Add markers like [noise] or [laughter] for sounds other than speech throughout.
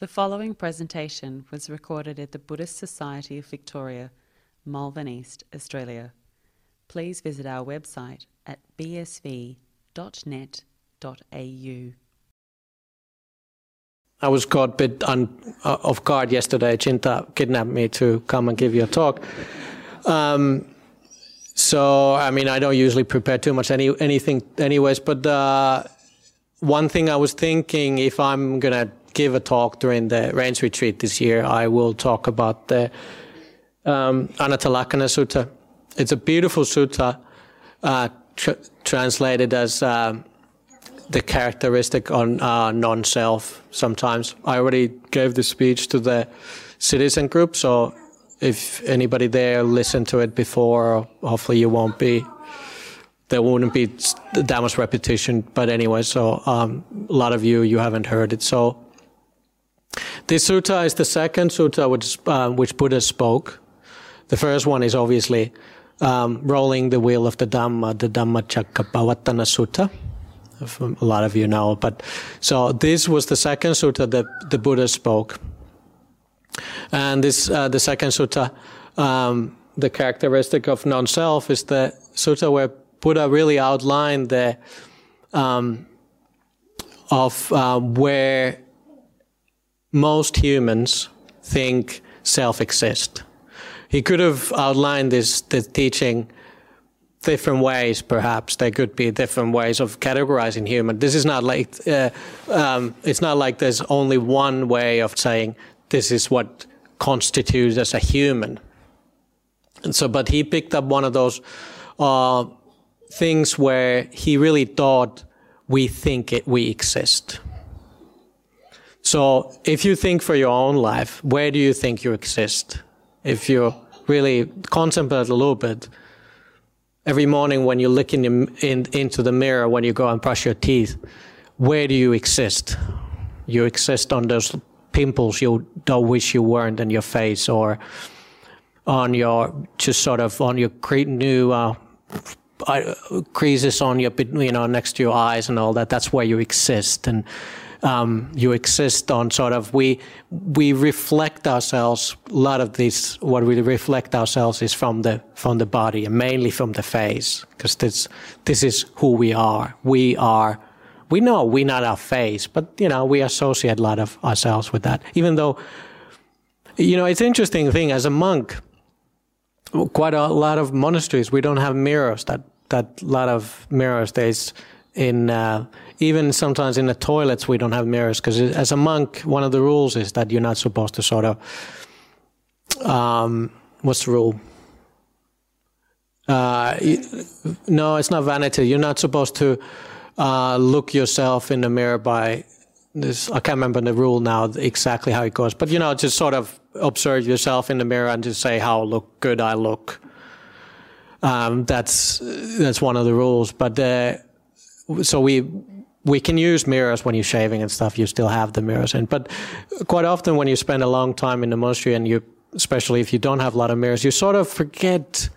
The following presentation was recorded at the Buddhist Society of Victoria, Malvern East, Australia. Please visit our website at bsv.net.au. I was caught a bit un, uh, off guard yesterday. Chinta kidnapped me to come and give you a talk. Um, so, I mean, I don't usually prepare too much any anything, anyways. But uh, one thing I was thinking, if I'm gonna give a talk during the Rains retreat this year, I will talk about the um, Anattalakkhana Sutta. It's a beautiful sutta, uh, tr- translated as. Um, the characteristic on uh, non-self sometimes. I already gave the speech to the citizen group, so if anybody there listened to it before, hopefully you won't be. There wouldn't be that much repetition, but anyway, so um, a lot of you you haven't heard it. So this sutta is the second sutta which uh, which Buddha spoke. The first one is obviously um, rolling the wheel of the Dhamma, the Dhammacakkappavattana Sutta a lot of you know. But so this was the second sutta that the Buddha spoke, and this uh, the second sutta, um, the characteristic of non-self is the sutta where Buddha really outlined the um, of uh, where most humans think self exists. He could have outlined this the teaching different ways, perhaps there could be different ways of categorizing human. This is not like uh, um, it's not like there's only one way of saying this is what constitutes as a human. And so, but he picked up one of those uh, things where he really thought we think it, we exist. So, if you think for your own life, where do you think you exist? If you really contemplate a little bit, every morning when you look in, in, into the mirror when you go and brush your teeth, where do you exist? You exist on those pimples you don't wish you weren't in your face, or on your just sort of on your new uh, creases on your you know next to your eyes and all that. That's where you exist, and um, you exist on sort of we we reflect ourselves. A lot of this, what we reflect ourselves is from the from the body and mainly from the face, because this this is who we are. We are. We know we're not our face, but you know we associate a lot of ourselves with that. Even though, you know, it's interesting thing as a monk. Quite a lot of monasteries we don't have mirrors. That that lot of mirrors. There's in uh, even sometimes in the toilets we don't have mirrors because as a monk one of the rules is that you're not supposed to sort of um, what's the rule? Uh, no it's not vanity. You're not supposed to uh, look yourself in the mirror by this i can't remember the rule now exactly how it goes but you know just sort of observe yourself in the mirror and just say how look good i look. Um, that's that's one of the rules but so we we can use mirrors when you're shaving and stuff. You still have the mirrors in, but quite often when you spend a long time in the monastery and you, especially if you don't have a lot of mirrors, you sort of forget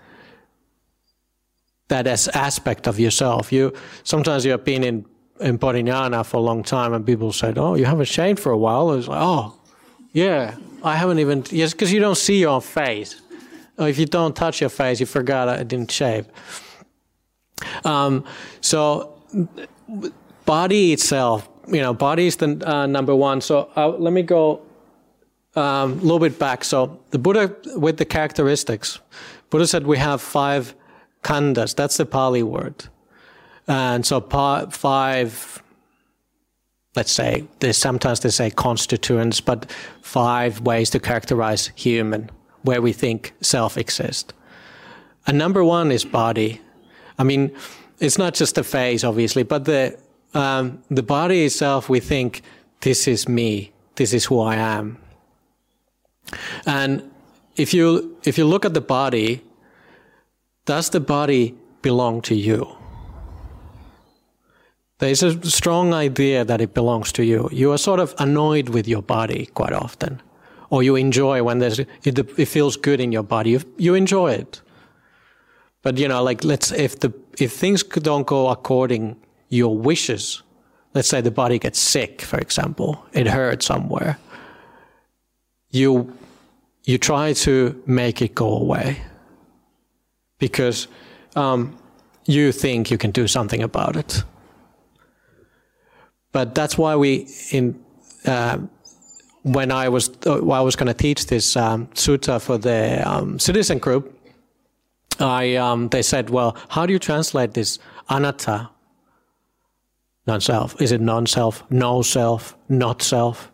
that as aspect of yourself. You sometimes you have been in in Bodhinyana for a long time, and people said, "Oh, you haven't shaved for a while." It's like, "Oh, yeah, I haven't even yes," because you don't see your face. Or if you don't touch your face, you forgot I didn't shave. Um, so body itself, you know, body is the uh, number one. So uh, let me go um, a little bit back. So the Buddha with the characteristics, Buddha said we have five khandhas. That's the Pali word. And so pa- five, let's say, there's sometimes they say constituents, but five ways to characterize human, where we think self exists. And number one is body. I mean, it's not just the face, obviously, but the um, the body itself. We think this is me. This is who I am. And if you if you look at the body, does the body belong to you? There's a strong idea that it belongs to you. You are sort of annoyed with your body quite often, or you enjoy when there's it, it feels good in your body. You, you enjoy it. But you know, like let's if the if things don't go according your wishes, let's say the body gets sick, for example, it hurts somewhere, you you try to make it go away because um, you think you can do something about it. But that's why we in uh, when I was uh, I was going to teach this um, sutta for the um, citizen group, I um, they said, well, how do you translate this anatta? Non-self. Is it non-self? No self? Not self?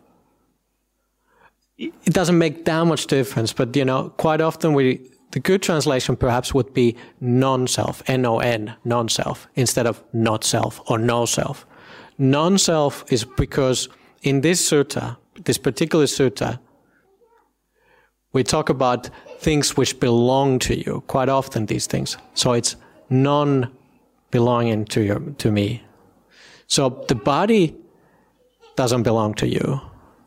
It doesn't make that much difference, but you know, quite often we the good translation perhaps would be non-self, N-O-N, non-self, instead of not self or no self. Non-self is because in this sutta, this particular sutta, we talk about things which belong to you. Quite often, these things. So it's non-belonging to your to me. So the body doesn't belong to you.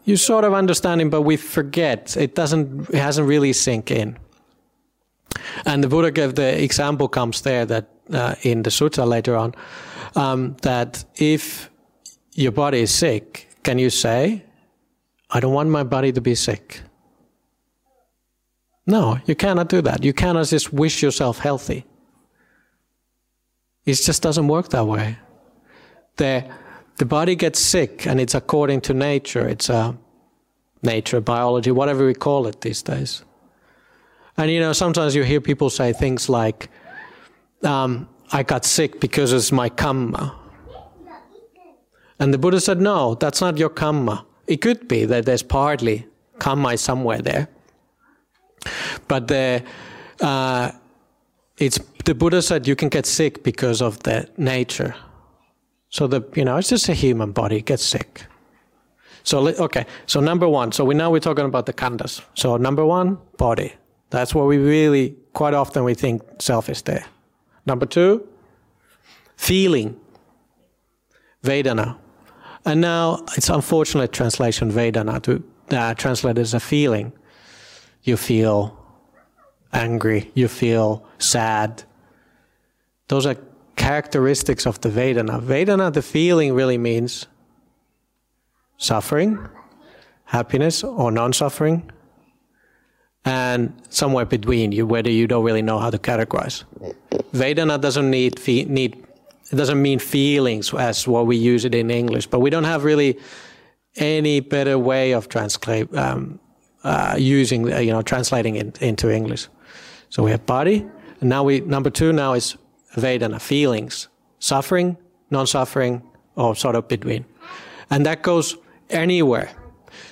You sort of understand it, but we forget. It doesn't. It hasn't really sink in. And the Buddha gave the example comes there that uh, in the sutta later on um, that if your body is sick, can you say, I don't want my body to be sick? No, you cannot do that. You cannot just wish yourself healthy. It just doesn't work that way. The, the body gets sick, and it's according to nature. It's a uh, nature, biology, whatever we call it these days. And you know, sometimes you hear people say things like, um, I got sick because it's my karma. And the Buddha said, no, that's not your karma. It could be that there's partly karma somewhere there. But the, uh, it's, the Buddha said you can get sick because of the nature. So the, you know, it's just a human body gets sick. So, okay, so number one, so we now we're talking about the khandhas. So number one, body. That's where we really, quite often we think self is there. Number two, feeling, Vedana. And now it's unfortunate translation Vedana to uh, translate as a feeling. You feel angry, you feel sad. Those are characteristics of the Vedana. Vedana, the feeling really means suffering, happiness or non suffering, and somewhere between you, whether you don't really know how to categorize. Vedana doesn't need need it doesn't mean feelings as what we use it in English, but we don't have really any better way of translate um, uh, using uh, you know translating it into English. So we have body, and now we number two now is Vedana feelings, suffering, non-suffering, or sort of between, and that goes anywhere.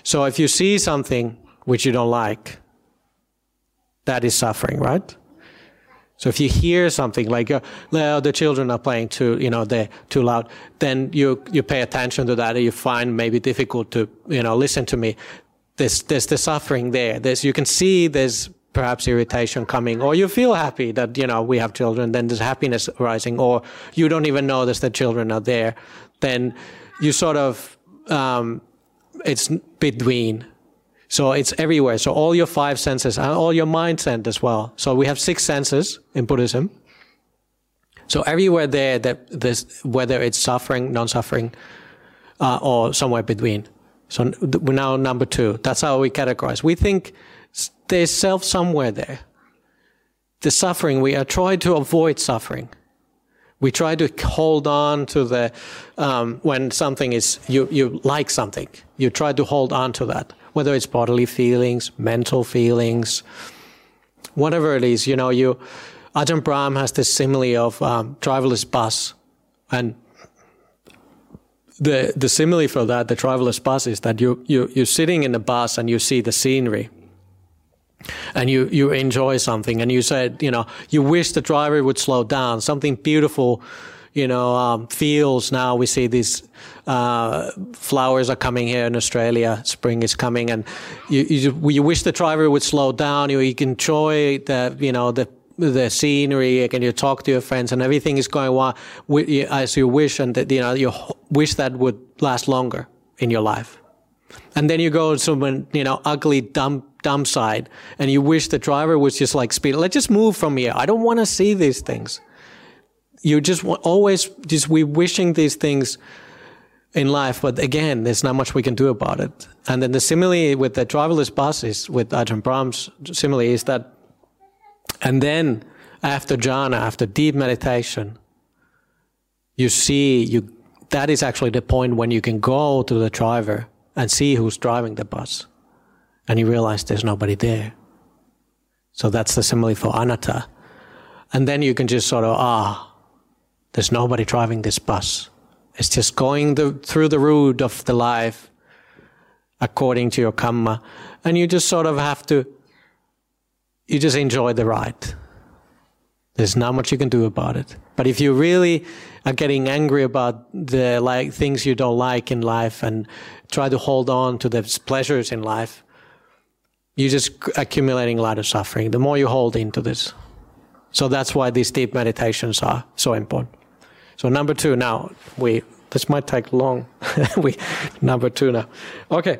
So if you see something which you don't like, that is suffering, right? So if you hear something like uh, the children are playing too, you know, they're too loud, then you you pay attention to that, and you find maybe difficult to, you know, listen to me. There's there's the suffering there. There's you can see there's perhaps irritation coming, or you feel happy that you know we have children. Then there's happiness arising, or you don't even notice that children are there. Then you sort of um, it's between so it's everywhere. So all your five senses and all your mind sense as well. So we have six senses in Buddhism. So everywhere there, that this, whether it's suffering, non-suffering, uh, or somewhere between. So we're now number two. That's how we categorize. We think there's self somewhere there. The suffering, we are trying to avoid suffering. We try to hold on to the, um, when something is, you, you like something, you try to hold on to that whether it's bodily feelings, mental feelings, whatever it is. You know, you Ajahn Brahm has this simile of um, driverless bus, and the the simile for that, the driverless bus, is that you you you're sitting in the bus and you see the scenery. And you, you enjoy something, and you said, you know, you wish the driver would slow down. Something beautiful you know, um, fields now. We see these uh, flowers are coming here in Australia. Spring is coming, and you, you, you wish the driver would slow down. You, you enjoy the, you know, the the scenery and you talk to your friends and everything is going well as you wish and that, you know you wish that would last longer in your life. And then you go to some you know ugly dumb dumb side and you wish the driver was just like speed let's just move from here. I don't want to see these things. You just want, always just we wishing these things in life, but again, there's not much we can do about it. And then the simile with the driverless buses with Ajahn Brahm's simile is that, and then after jhana, after deep meditation, you see you that is actually the point when you can go to the driver and see who's driving the bus, and you realize there's nobody there. So that's the simile for anatta, and then you can just sort of ah, there's nobody driving this bus it's just going the, through the route of the life according to your karma. And you just sort of have to, you just enjoy the ride. There's not much you can do about it. But if you really are getting angry about the like things you don't like in life and try to hold on to the pleasures in life, you're just accumulating a lot of suffering. The more you hold into this. So that's why these deep meditations are so important. So number two now, we this might take long. [laughs] we number two now. Okay.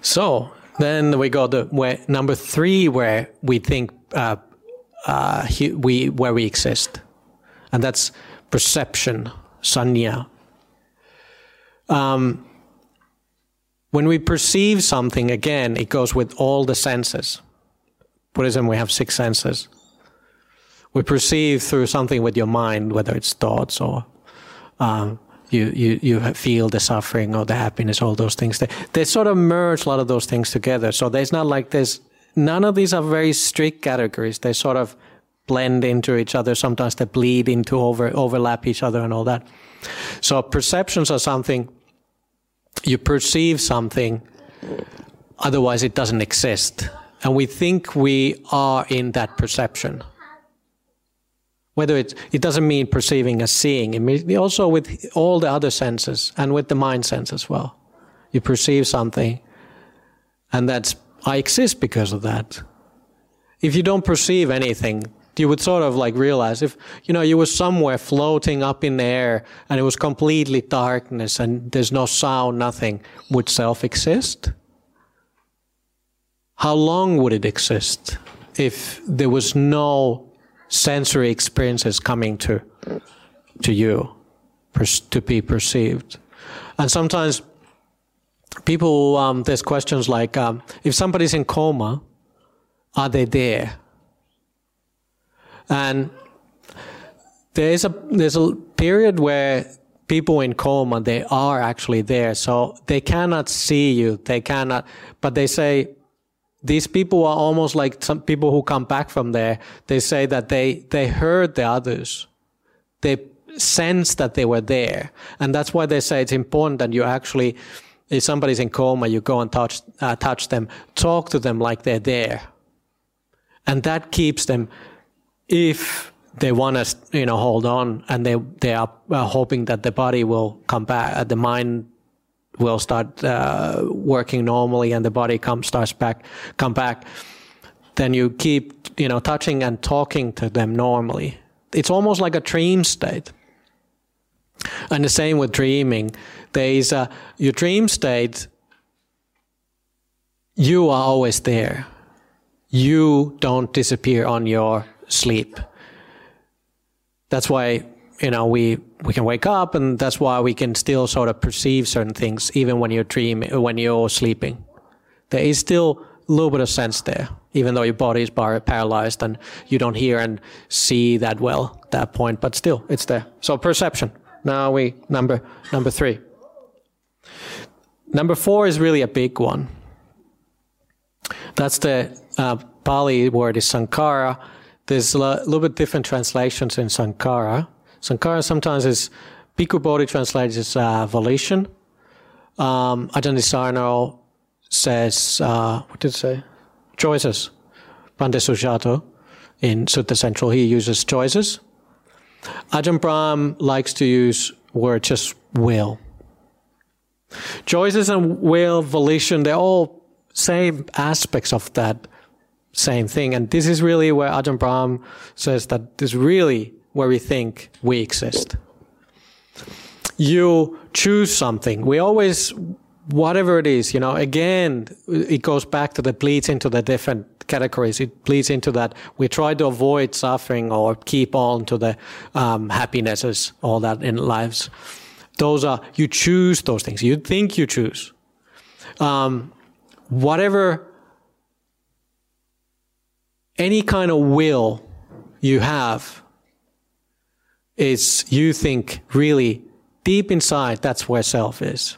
So then we go to where number three, where we think uh, uh, we where we exist, and that's perception, sanya. Um, when we perceive something, again, it goes with all the senses. Buddhism, we have six senses we perceive through something with your mind, whether it's thoughts or um, you, you, you feel the suffering or the happiness, all those things. They, they sort of merge a lot of those things together. So there's not like there's, none of these are very strict categories. They sort of blend into each other. Sometimes they bleed into over, overlap each other and all that. So perceptions are something, you perceive something, otherwise it doesn't exist. And we think we are in that perception whether it, it doesn't mean perceiving as seeing, it means also with all the other senses and with the mind sense as well. You perceive something, and that's, I exist because of that. If you don't perceive anything, you would sort of like realize if, you know, you were somewhere floating up in the air and it was completely darkness and there's no sound, nothing, would self exist? How long would it exist if there was no sensory experiences coming to to you to be perceived. And sometimes people um, there's questions like um, if somebody's in coma are they there? And there is a there's a period where people in coma they are actually there. So they cannot see you they cannot but they say these people are almost like some people who come back from there. They say that they, they heard the others. They sense that they were there. And that's why they say it's important that you actually, if somebody's in coma, you go and touch, uh, touch them, talk to them like they're there. And that keeps them, if they want to, you know, hold on and they, they are uh, hoping that the body will come back, uh, the mind will start uh, working normally and the body come starts back come back then you keep you know touching and talking to them normally. It's almost like a dream state. And the same with dreaming. There is a your dream state you are always there. You don't disappear on your sleep. That's why you know we we can wake up and that's why we can still sort of perceive certain things even when you're dreaming when you're sleeping. There is still a little bit of sense there even though your body is paralyzed and you don't hear and see that well at that point but still it's there. So perception. Now we number number three. Number four is really a big one. That's the uh, pali word is sankhara. There's a little bit different translations in sankhara Sankhara sometimes is Bhikkhu Bodhi translated as uh, volition. Um, Ajahn Sarno says, uh, what did it say? Choices. Bhante Sujato in Sutta Central, he uses choices. Ajahn Brahm likes to use word just will. Choices and will, volition, they're all same aspects of that same thing. And this is really where Ajahn Brahm says that this really where we think we exist. You choose something. We always, whatever it is, you know, again, it goes back to the bleeds into the different categories. It bleeds into that we try to avoid suffering or keep on to the um, happinesses, all that in lives. those are you choose those things. You think you choose. Um, whatever any kind of will you have is you think really deep inside that's where self is.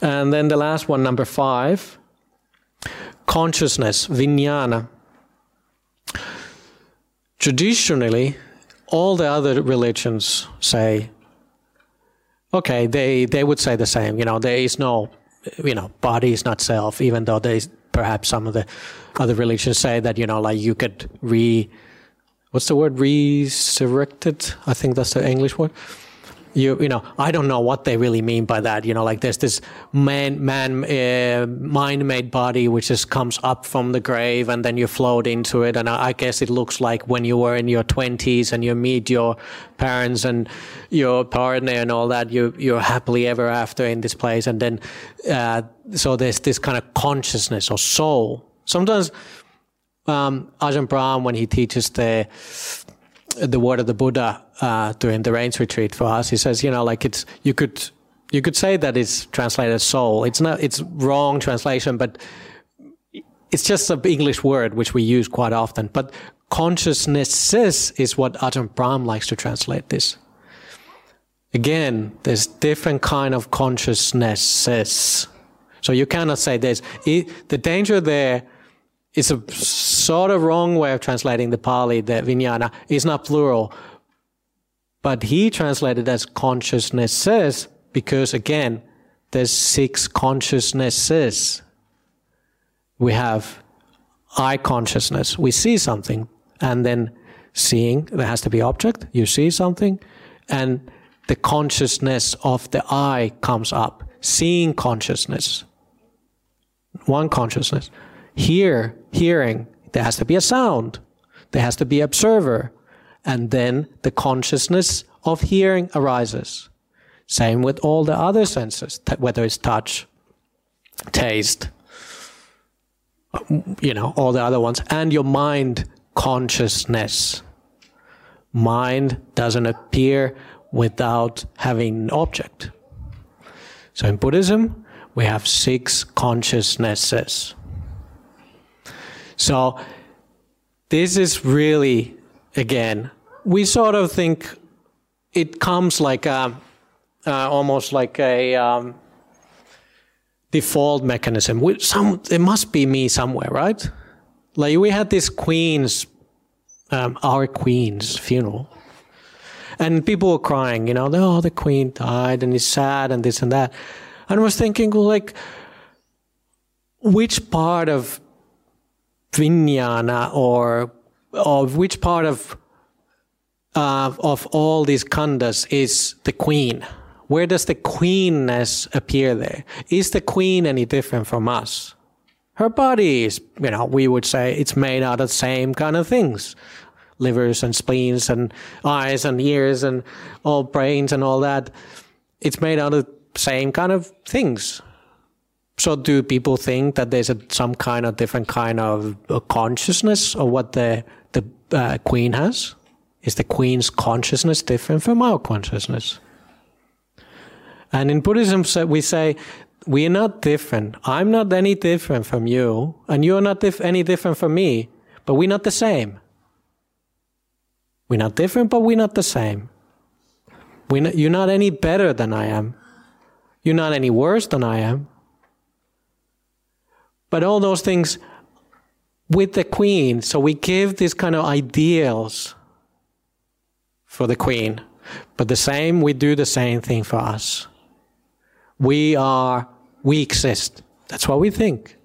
And then the last one, number five, consciousness, vijnana. Traditionally, all the other religions say, okay, they, they would say the same. You know, there is no, you know, body is not self, even though is perhaps some of the other religions say that, you know, like you could re, what's the word, resurrected? I think that's the English word you you know I don't know what they really mean by that. You know, like there's this man man uh, mind made body which just comes up from the grave and then you float into it. And I, I guess it looks like when you were in your twenties and you meet your parents and your partner and all that. You you're happily ever after in this place, and then uh, so there's this kind of consciousness or soul. Sometimes um, Ajahn Brahm when he teaches the the word of the Buddha uh, during the rains retreat for us. He says, you know, like it's you could you could say that it's translated soul. It's not. It's wrong translation, but it's just an English word which we use quite often. But consciousnesses is what Ajahn Brahm likes to translate this. Again, there's different kind of consciousnesses. So you cannot say there's the danger there is a sort of wrong way of translating the Pali, that vijnana, is not plural. But he translated as consciousnesses because, again, there's six consciousnesses. We have eye consciousness. We see something, and then seeing, there has to be object. You see something, and the consciousness of the eye comes up. Seeing consciousness. One consciousness. Hear, hearing, there has to be a sound. There has to be observer. And then the consciousness of hearing arises. Same with all the other senses, whether it's touch, taste, uh, you know, all the other ones, and your mind consciousness. Mind doesn't appear without having an object. So in Buddhism, we have six consciousnesses. So this is really, again, we sort of think it comes like a, uh, almost like a um, default mechanism. We, some, it must be me somewhere, right? Like we had this queen's, um, our queen's funeral. And people were crying, you know, oh, the queen died and it's sad and this and that. And I was thinking, well, like, which part of vijnana or of which part of uh, of all these khandhas is the queen? Where does the queenness appear there? Is the queen any different from us? Her body is, you know, we would say it's made out of the same kind of things. Livers and spleens and eyes and ears and all brains and all that. It's made out of the same kind of things. So, do people think that there's a, some kind of different kind of consciousness of what the the uh, queen has? Is the queen's consciousness different from our consciousness? And in Buddhism, we say we are not different. I'm not any different from you, and you're not dif- any different from me. But we're not the same. We're not different, but we're not the same. not, you're not any better than I am. You're not any worse than I am. But all those things with the queen, so we give these kind of ideals for the queen. But the same, we do the same thing for us. We are, we exist. That's what we think.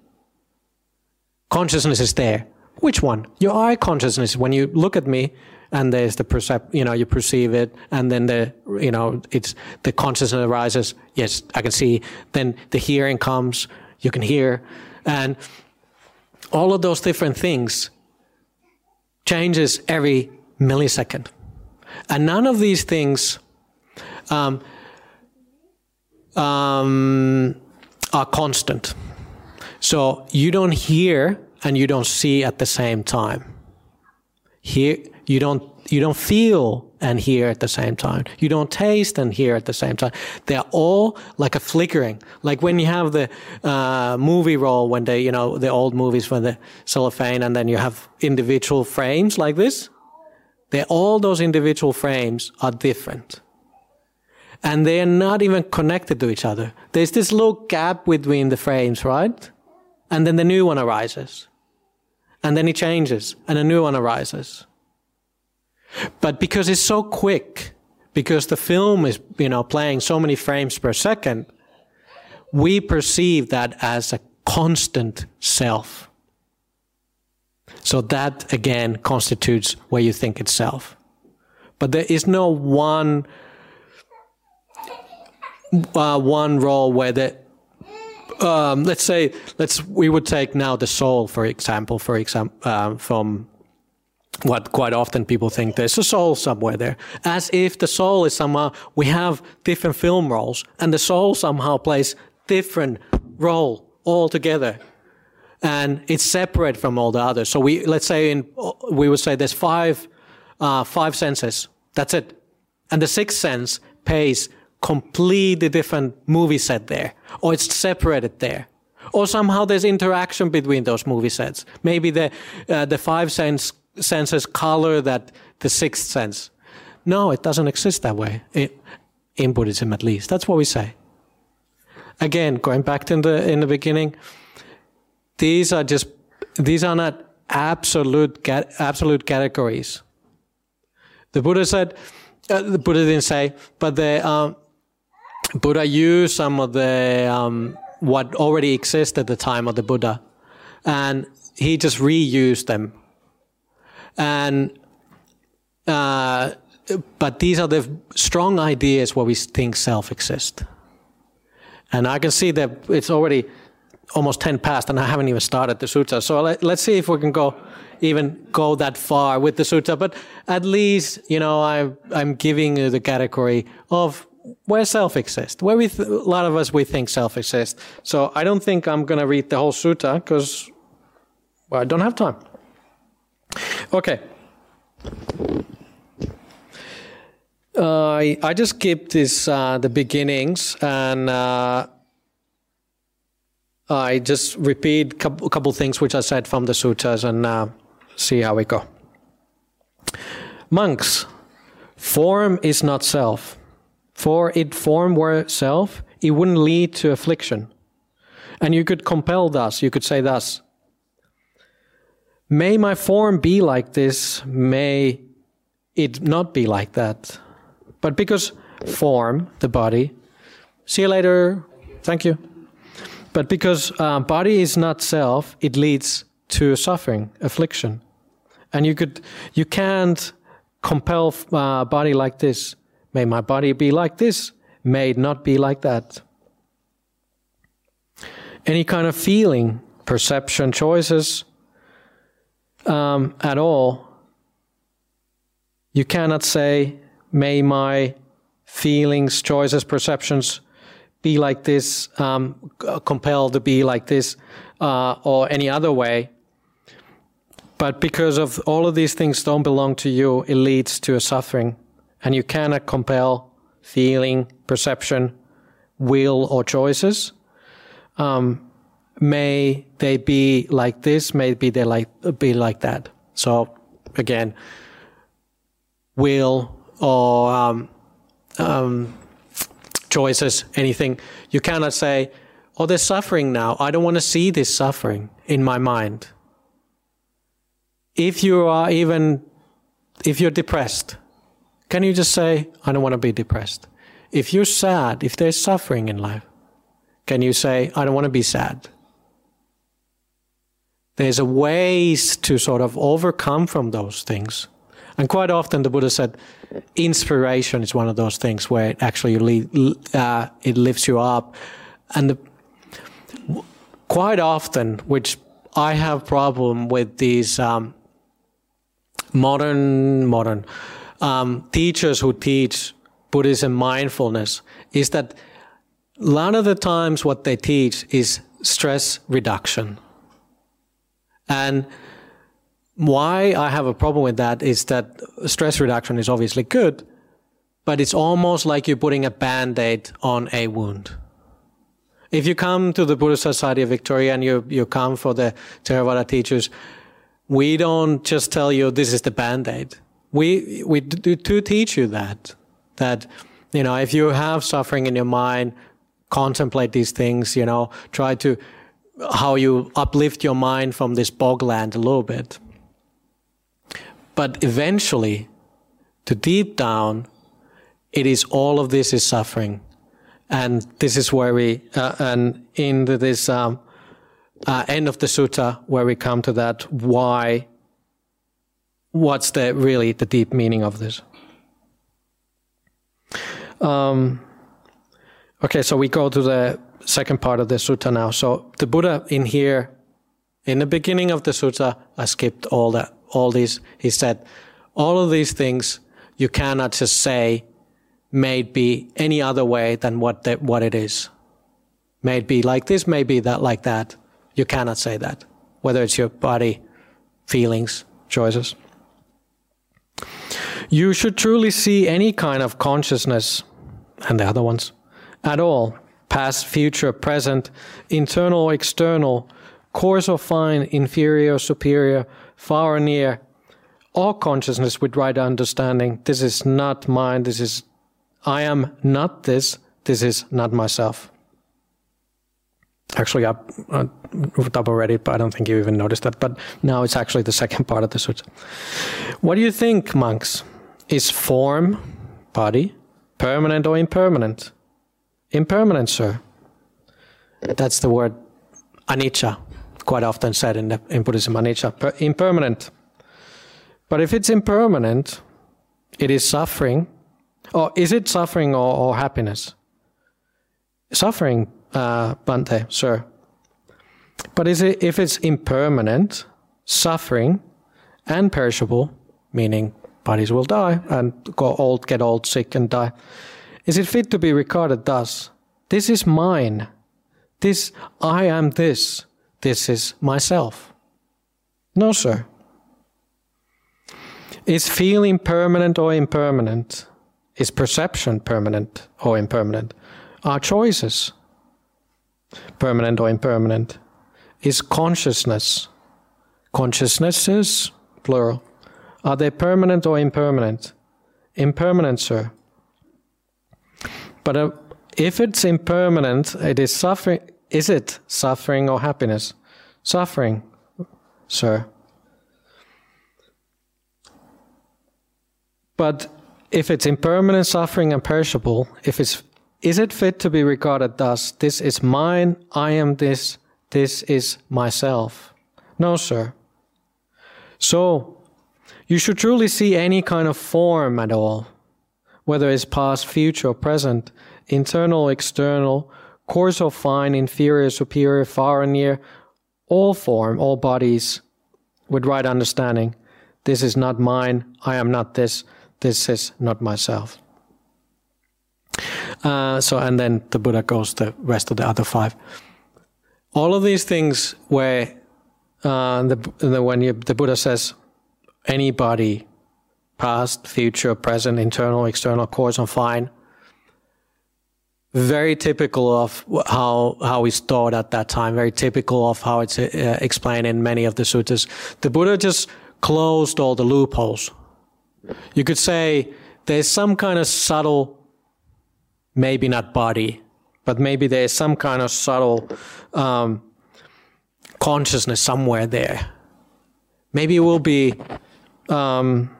Consciousness is there. Which one? Your eye consciousness. When you look at me, and there's the percept, you know, you perceive it, and then the, you know, it's the consciousness arises. Yes, I can see. Then the hearing comes. You can hear. And all of those different things changes every millisecond. And none of these things um, um, are constant. So you don't hear and you don't see at the same time. Here, you don't you don't feel and hear at the same time. You don't taste and hear at the same time. They're all like a flickering. Like when you have the uh, movie roll, when they, you know, the old movies when the cellophane, and then you have individual frames like this. They're all those individual frames are different. And they are not even connected to each other. There's this little gap between the frames, right? And then the new one arises. And then it changes, and a new one arises. But because it's so quick, because the film is, you know, playing so many frames per second, we perceive that as a constant self. So that again constitutes where you think it's self. But there is no one uh, one role where the um, let's say let's we would take now the soul for example for example um, from what quite often people think there's a soul somewhere there, as if the soul is somehow, we have different film roles, and the soul somehow plays different role altogether. And it's separate from all the others. So we, let's say in, we would say there's five, uh, five senses. That's it. And the sixth sense pays completely different movie set there, or it's separated there. Or somehow there's interaction between those movie sets. Maybe the, uh, the five sense senses color that the sixth sense. No, it doesn't exist that way it, in Buddhism, at least. That's what we say. Again, going back to the in the beginning, these are just these are not absolute absolute categories. The Buddha said, uh, the Buddha didn't say, but the um, Buddha used some of the um, what already existed at the time of the Buddha, and he just reused them and uh, but these are the strong ideas where we think self exists. And I can see that it's already almost 10 past and I haven't even started the sutta. So let, us see if we can go even go that far with the sutta. But at least, you know, I, I'm giving you the category of where self exists, where we th- a lot of us, we think self exists. So I don't think I'm going to read the whole sutta because well, I don't have time. Okay. Uh, I, just skipped this uh, the beginnings and uh, I just repeat a couple, couple, things which I said from the sutras and uh, see how we go. Monks, form is not self. For if form were self, it wouldn't lead to affliction. And you could compel thus, you could say thus May my form be like this, may it not be like that. But because form, the body, see you later, thank you. But because uh, body is not self, it leads to suffering, affliction. And you could, you can't compel uh, body like this. May my body be like this, may it not be like that. Any kind of feeling, perception, choices, um, at all, you cannot say, may my feelings, choices, perceptions be like this, um, compelled to be like this, uh, or any other way. But because of all of these things don't belong to you, it leads to a suffering. And you cannot compel feeling, perception, will, or choices. Um, may they be like this, maybe they like be like that. So again, will or um, um, choices, anything. You cannot say, "Oh, there's suffering now. I don't want to see this suffering in my mind." If you are even, if you're depressed, can you just say, "I don't want to be depressed"? If you're sad, if there's suffering in life, can you say, "I don't want to be sad"? There's a ways to sort of overcome from those things. And quite often the Buddha said, inspiration is one of those things where it actually uh, it lifts you up. And the, quite often, which I have problem with these um, modern modern um, teachers who teach Buddhism mindfulness, is that a lot of the times what they teach is stress reduction. And why I have a problem with that is that stress reduction is obviously good, but it's almost like you're putting a band aid on a wound. If you come to the Buddhist Society of Victoria and you, you come for the Theravada teachers, we don't just tell you this is the band aid. We, we do, do teach you that, that, you know, if you have suffering in your mind, contemplate these things, you know, try to, how you uplift your mind from this bogland a little bit. But eventually, to deep down, it is all of this is suffering. And this is where we, uh, and in this um, uh, end of the sutta, where we come to that why, what's the really the deep meaning of this. Um, okay, so we go to the second part of the sutta now. So the Buddha in here, in the beginning of the sutta, I skipped all that, all these. He said, all of these things you cannot just say may be any other way than what the, what it is. May it be like this, may be that like that. You cannot say that, whether it's your body, feelings, choices. You should truly see any kind of consciousness, and the other ones, at all, past, future, present, internal external, coarse or fine, inferior or superior, far or near, all consciousness with right understanding. This is not mine, this is I am not this, this is not myself. Actually, I, I double read it, but I don't think you even noticed that. But now it's actually the second part of the sutta. What do you think, monks? Is form, body, permanent or impermanent? Impermanent, sir. That's the word anicca, quite often said in, the, in Buddhism, anicca, per, impermanent. But if it's impermanent, it is suffering, or is it suffering or, or happiness? Suffering, uh, Bhante, sir. But is it if it's impermanent, suffering, and perishable, meaning bodies will die and go old, get old, sick, and die? Is it fit to be regarded thus? This is mine. This I am this. This is myself. No, sir. Is feeling permanent or impermanent? Is perception permanent or impermanent? Are choices permanent or impermanent? Is consciousness, consciousnesses, plural, are they permanent or impermanent? Impermanent, sir. But uh, if it's impermanent, it is suffering. Is it suffering or happiness? Suffering, sir. But if it's impermanent, suffering, and perishable, if it's is it fit to be regarded thus? This is mine, I am this, this is myself. No, sir. So, you should truly see any kind of form at all, whether it's past, future, or present, internal, external, coarse or fine, inferior, superior, far or near, all form, all bodies, with right understanding. This is not mine, I am not this, this is not myself. Uh, so, and then the Buddha goes the rest of the other five. All of these things where uh, the, the, when you, the Buddha says anybody, past, future, present, internal, external, coarse and fine, very typical of how how it's taught at that time. Very typical of how it's uh, explained in many of the suttas. The Buddha just closed all the loopholes you could say there's some kind of subtle, maybe not body, but maybe there's some kind of subtle um, consciousness somewhere there. Maybe it will be um,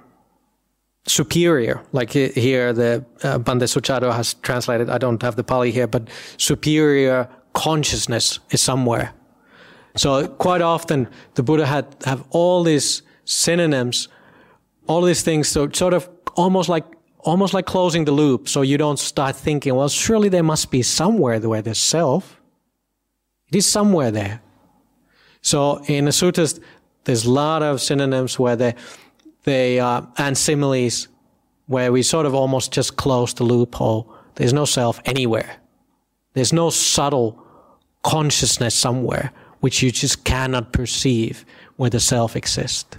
superior, like here the uh, Sujato has translated. I don't have the Pali here, but superior consciousness is somewhere. So quite often the Buddha had have all these synonyms all these things so sort of almost like almost like closing the loop so you don't start thinking well surely there must be somewhere where there's self it is somewhere there so in the suttas there's a lot of synonyms where they they uh, and similes where we sort of almost just close the loophole. There's no self anywhere. There's no subtle consciousness somewhere which you just cannot perceive where the self exists.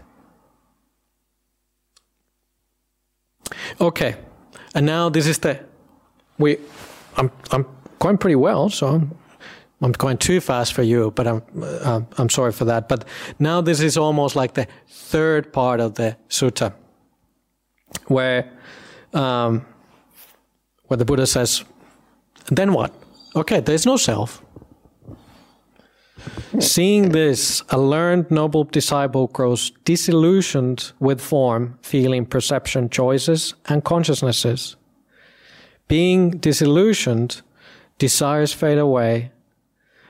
Okay, and now this is the we. I'm I'm going pretty well, so I'm I'm going too fast for you, but I'm uh, I'm sorry for that. But now this is almost like the third part of the sutta, where um, where the Buddha says, "Then what? Okay, there's no self. Seeing this, a learned noble disciple grows disillusioned with form, feeling, perception, choices, and consciousnesses. Being disillusioned, desires fade away.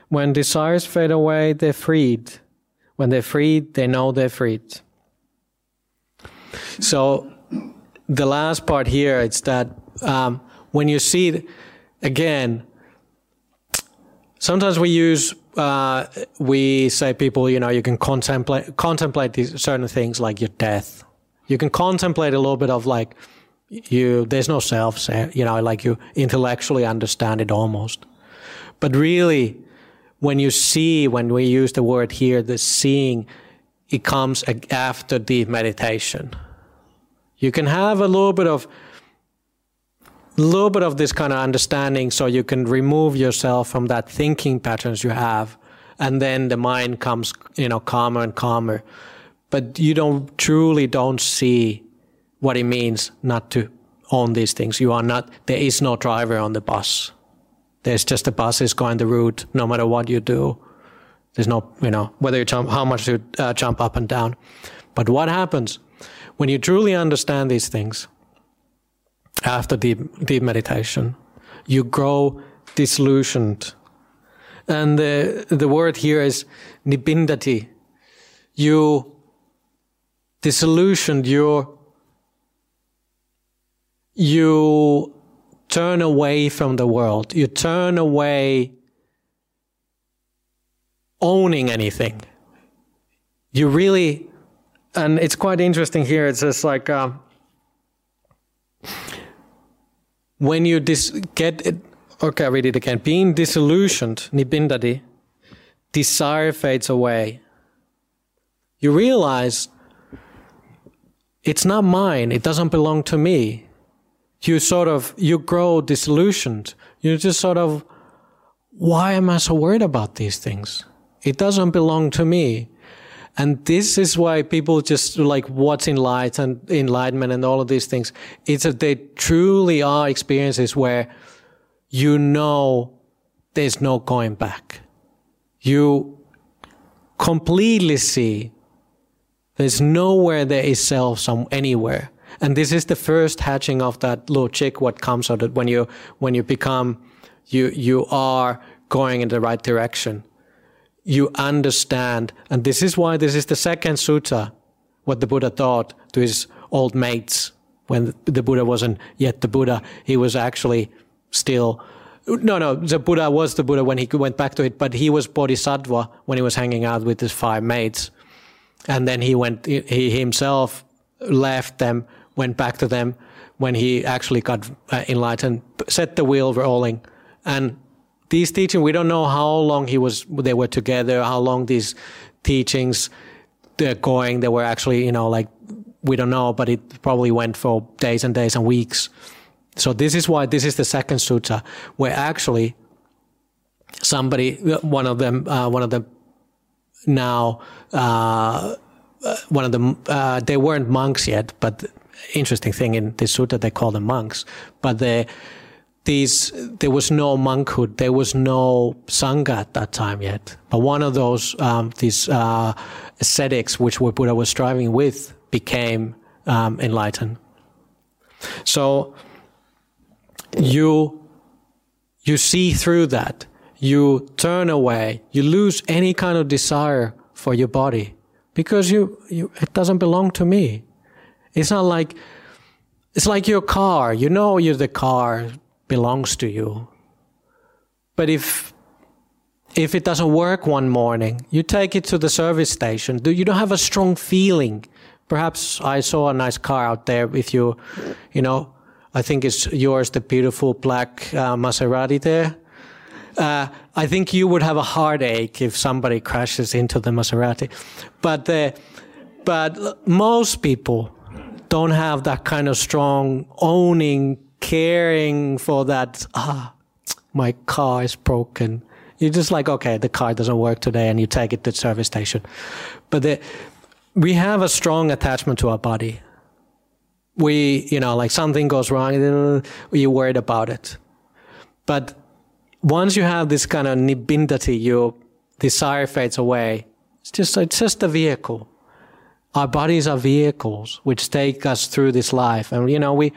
When desires fade away, they're freed. When they're freed, they know they're freed. So, the last part here is that um, when you see, again, sometimes we use uh, we say people, you know, you can contemplate contemplate these certain things like your death. You can contemplate a little bit of like you. There's no self, you know, like you intellectually understand it almost. But really, when you see, when we use the word here, the seeing, it comes after the meditation. You can have a little bit of little bit of this kind of understanding so you can remove yourself from that thinking patterns you have and then the mind comes you know calmer and calmer. But you don't truly don't see what it means not to own these things. You are not there is no driver on the bus there's just the bus is going the route no matter what you do there's no you know whether you jump how much you uh, jump up and down but what happens when you truly understand these things after deep, deep meditation. You grow disillusioned. And the, the word here is nibbindati. You disillusioned, you, you turn away from the world. You turn away owning anything. You really, and it's quite interesting here. It's just like, um, when you dis- get it, okay, I read it again. Being disillusioned, nibbindati, desire fades away. You realize it's not mine. It doesn't belong to me. You sort of, you grow disillusioned. You just sort of, why am I so worried about these things? It doesn't belong to me. And this is why people just like what's enlightenment and enlightenment and all of these things. It's that they truly are experiences where you know there's no going back. You completely see there's nowhere there is self some anywhere. And this is the first hatching of that little chick what comes out of when you when you become you you are going in the right direction you understand. And this is why this is the second sutta, what the Buddha taught to his old mates when the Buddha wasn't yet the Buddha. He was actually still, no, no, the Buddha was the Buddha when he went back to it, but he was Bodhisattva when he was hanging out with his five mates. And then he went, he himself left them, went back to them when he actually got uh, enlightened, set the wheel rolling, and these teachings, we don't know how long he was, they were together, how long these teachings they're going. They were actually, you know, like, we don't know, but it probably went for days and days and weeks. So this is why this is the second sutta, where actually somebody, one of them, uh, one of them now, uh, one of them, uh, they weren't monks yet, but interesting thing in this sutta, they call them monks, but they, these there was no monkhood, there was no sangha at that time yet. But one of those um, these uh, ascetics, which Buddha was striving with, became um, enlightened. So you you see through that. You turn away. You lose any kind of desire for your body because you, you it doesn't belong to me. It's not like it's like your car. You know you're the car belongs to you. But if if it doesn't work one morning, you take it to the service station. You don't have a strong feeling. Perhaps I saw a nice car out there. If you, you know, I think it's yours, the beautiful black uh, Maserati there. Uh, I think you would have a heartache if somebody crashes into the Maserati. But, uh, but most people, don't have that kind of strong owning, caring for that, ah, my car is broken. You're just like, okay, the car doesn't work today, and you take it to the service station. But the, we have a strong attachment to our body. We, you know, like something goes wrong, you're worried about it. But once you have this kind of nibbindati, your desire fades away. It's just, it's just a vehicle. Our bodies are vehicles which take us through this life. And, you know, we,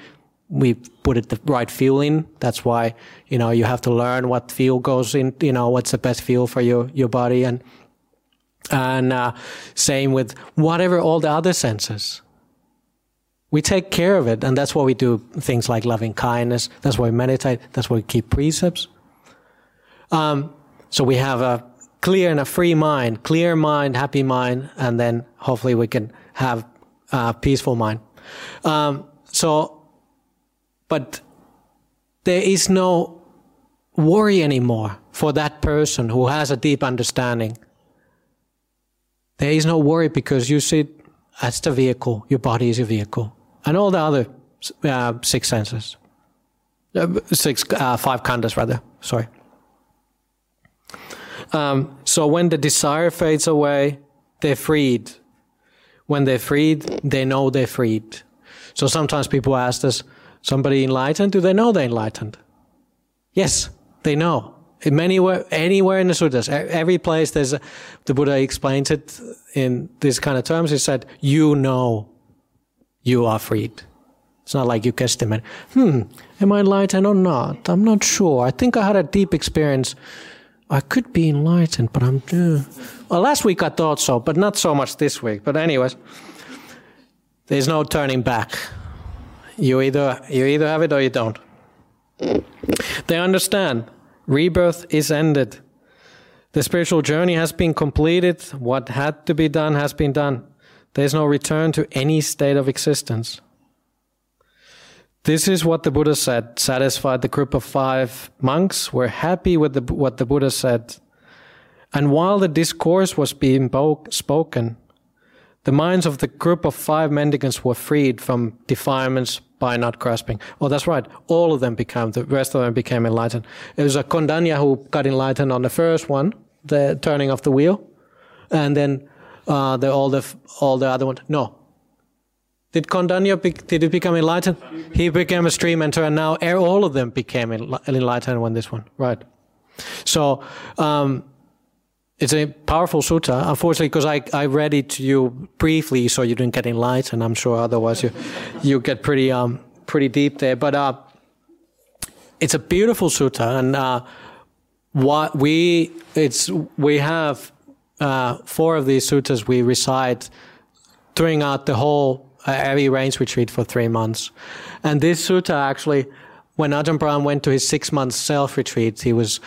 we put it the right fuel in. That's why, you know, you have to learn what fuel goes in, you know, what's the best fuel for your, your body. And, and, uh, same with whatever all the other senses. We take care of it. And that's why we do things like loving kindness. That's why we meditate. That's why we keep precepts. Um, so we have a clear and a free mind, clear mind, happy mind, and then hopefully we can have a peaceful mind. Um, so, but there is no worry anymore for that person who has a deep understanding. There is no worry because you see as the vehicle, your body is your vehicle, and all the other uh, six senses, uh, six, uh, five khandhas rather. Sorry. Um, so when the desire fades away, they're freed. When they're freed, they know they're freed. So sometimes people ask us, somebody enlightened, do they know they're enlightened? Yes, they know. In anywhere, anywhere in the sutras, every place there's a, the Buddha explains it in these kind of terms. He said, "You know, you are freed." It's not like you guesstimate. Hmm, am I enlightened or not? I'm not sure. I think I had a deep experience I could be enlightened, but I'm. Uh, well, last week I thought so, but not so much this week. But anyways, there's no turning back. You either you either have it or you don't. They understand rebirth is ended. The spiritual journey has been completed. What had to be done has been done. There's no return to any state of existence. This is what the Buddha said, satisfied the group of five monks were happy with the, what the Buddha said. And while the discourse was being spoken, the minds of the group of five mendicants were freed from defilements by not grasping. Oh, that's right. All of them became, the rest of them became enlightened. It was a Kondanya who got enlightened on the first one, the turning of the wheel. And then, uh, the, all the, all the other ones. No, did Kondanya did he become enlightened? He became a stream enter, and now all of them became enlightened when this one, right? So um, it's a powerful sutta. Unfortunately, because I, I read it to you briefly, so you didn't get enlightened. I'm sure otherwise you you get pretty um pretty deep there. But uh, it's a beautiful sutta, and uh, what we it's we have uh, four of these suttas we recite throughout the whole every rains retreat for three months. And this sutta actually, when Ajahn Brahm went to his six month self retreat, he was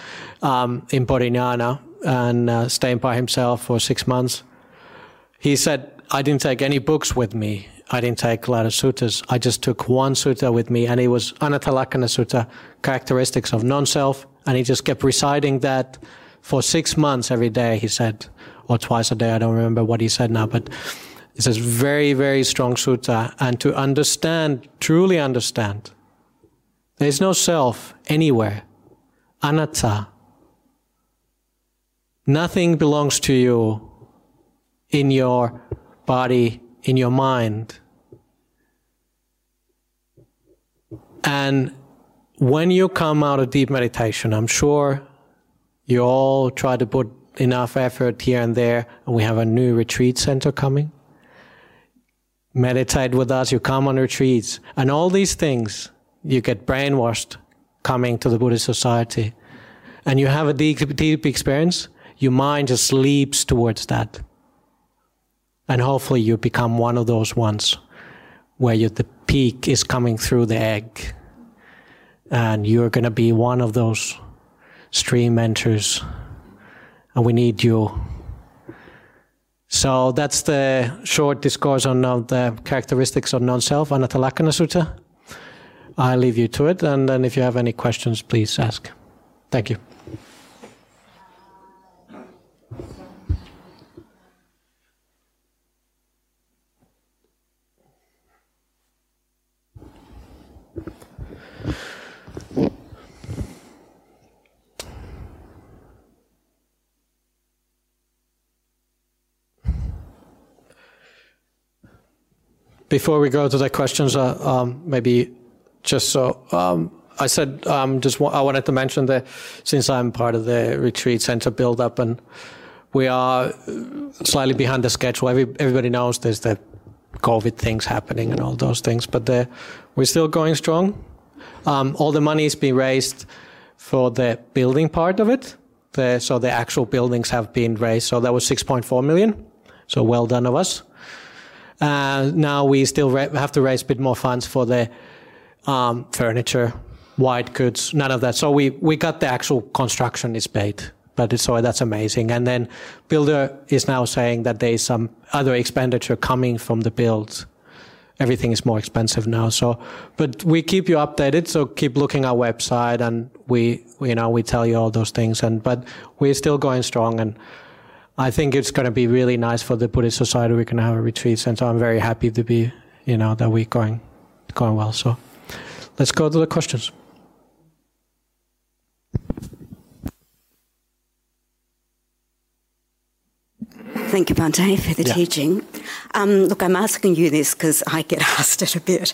um, in Bodhinyana and uh, staying by himself for six months. He said, I didn't take any books with me. I didn't take a lot of suttas. I just took one sutta with me, and it was Anattalakkhana Sutta, characteristics of non self. And he just kept reciting that for six months every day, he said, or twice a day. I don't remember what he said now, but it's a very, very strong sutta. And to understand, truly understand, there is no self anywhere. Anatta. Nothing belongs to you in your body, in your mind. And when you come out of deep meditation, I'm sure you all try to put enough effort here and there, and we have a new retreat center coming meditate with us, you come on retreats, and all these things, you get brainwashed coming to the Buddhist society. And you have a deep, deep experience, your mind just leaps towards that. And hopefully you become one of those ones where you, the peak is coming through the egg. And you're going to be one of those stream enters. And we need you so that's the short discourse on the characteristics of non-self, Anattalakkhana Sutta. I leave you to it, and then if you have any questions, please ask. Thank you. Before we go to the questions, uh, um, maybe just so um, I said, um, just I wanted to mention that since I'm part of the retreat center build up and we are slightly behind the schedule. Every, everybody knows there's the COVID things happening and all those things, but the, we're still going strong. Um, all the money is being raised for the building part of it. The, so the actual buildings have been raised. So that was 6.4 million. So well done of us. Uh, now we still have to raise a bit more funds for the um, furniture, white goods, none of that. So we, we got the actual construction is paid, but so that's amazing. And then builder is now saying that there is some other expenditure coming from the build. Everything is more expensive now. So, but we keep you updated. So keep looking our website and we, you know, we tell you all those things. And, but we're still going strong. And I think it's going to be really nice for the Buddhist Society. We're going to have a retreat and so I'm very happy to be, you know, that we're going, going well. So let's go to the questions. Thank you, Bhante, for the Yeah. teaching. Um, look, I'm asking you this because I get [laughs] asked it a bit.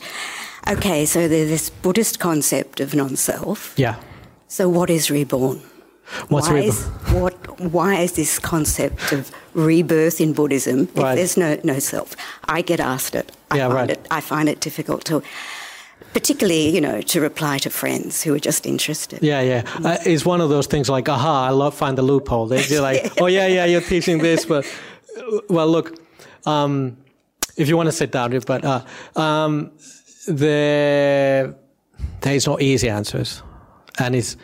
Okay, so there's this Buddhist concept of non-self. Yeah. So what is reborn? What's why reborn? Is, what, why is this concept of rebirth in Buddhism if Right. there's no, no self? I get asked it. I Yeah, find right. it. I find it difficult to, particularly, you know, to reply to friends who are just interested. Yeah, yeah. Uh, it's one of those things like, aha, I love find the loophole. They- They're like, [laughs] oh yeah, yeah, you're teaching this, but uh, well, look, um, if you want to sit down, but uh, um, the there is no easy answers, and it's,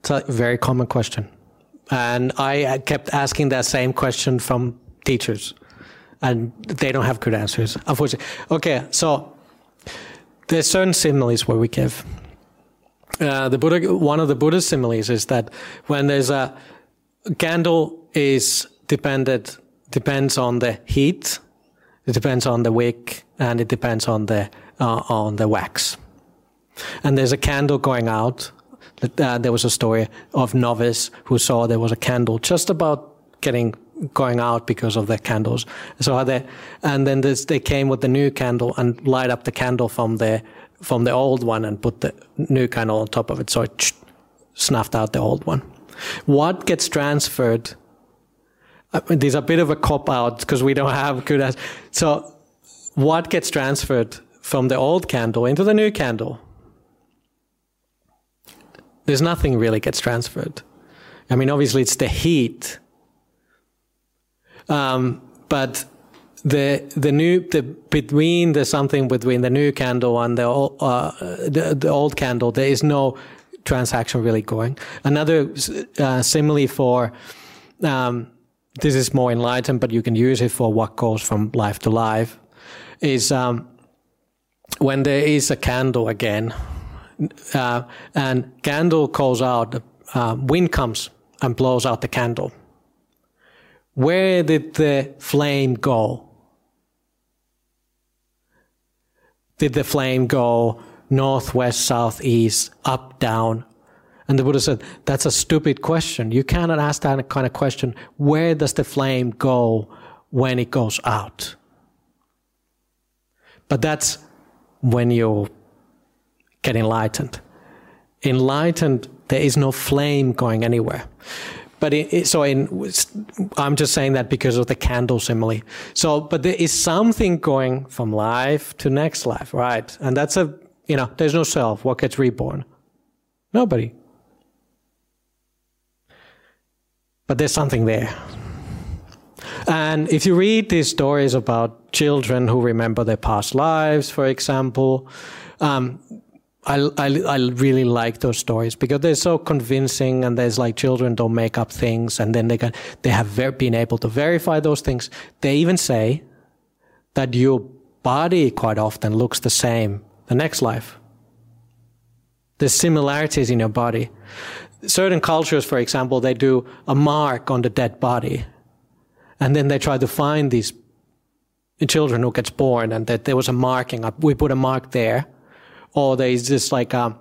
it's a very common question, and I kept asking that same question from teachers, and they don't have good answers, unfortunately. Okay, so there's certain similes where we give. Uh, the Buddha, one of the Buddhist similes is that when there's a candle is dependent depends on the heat, it depends on the wick, and it depends on the uh, on the wax. And there's a candle going out. Uh, there was a story of novice who saw there was a candle just about getting going out because of the candles. So they, and then this, they came with the new candle and light up the candle from the from the old one and put the new candle on top of it, so it snuffed out the old one. What gets transferred? I mean, there's a bit of a cop out because we don't have good so. What gets transferred from the old candle into the new candle? There's nothing really gets transferred. I mean, obviously it's the heat, um, but the the new the between the something between the new candle and the old, uh, the, the old candle, there is no transaction really going. Another uh, simile for um, this is more enlightened, but you can use it for what goes from life to life. Is um, when there is a candle again, uh, and candle goes out, uh, wind comes and blows out the candle. Where did the flame go? Did the flame go north, west, south, east, up, down? And the Buddha said, that's a stupid question. You cannot ask that kind of question. Where does the flame go when it goes out? But that's when you get enlightened. Enlightened, there is no flame going anywhere. But it, so in, I'm just saying that because of the candle simile. So, but there is something going from life to next life, right? And that's a, you know, there's no self. What gets reborn? Nobody. But there's something there. And if you read these stories about children who remember their past lives, for example, um, I, I, I, really like those stories because they're so convincing and there's like children don't make up things and then they can, they have ver- been able to verify those things. They even say that your body quite often looks the same the next life. There's similarities in your body. Certain cultures, for example, they do a mark on the dead body and then they try to find these children who gets born and that there was a marking. We put a mark there or there's just like um,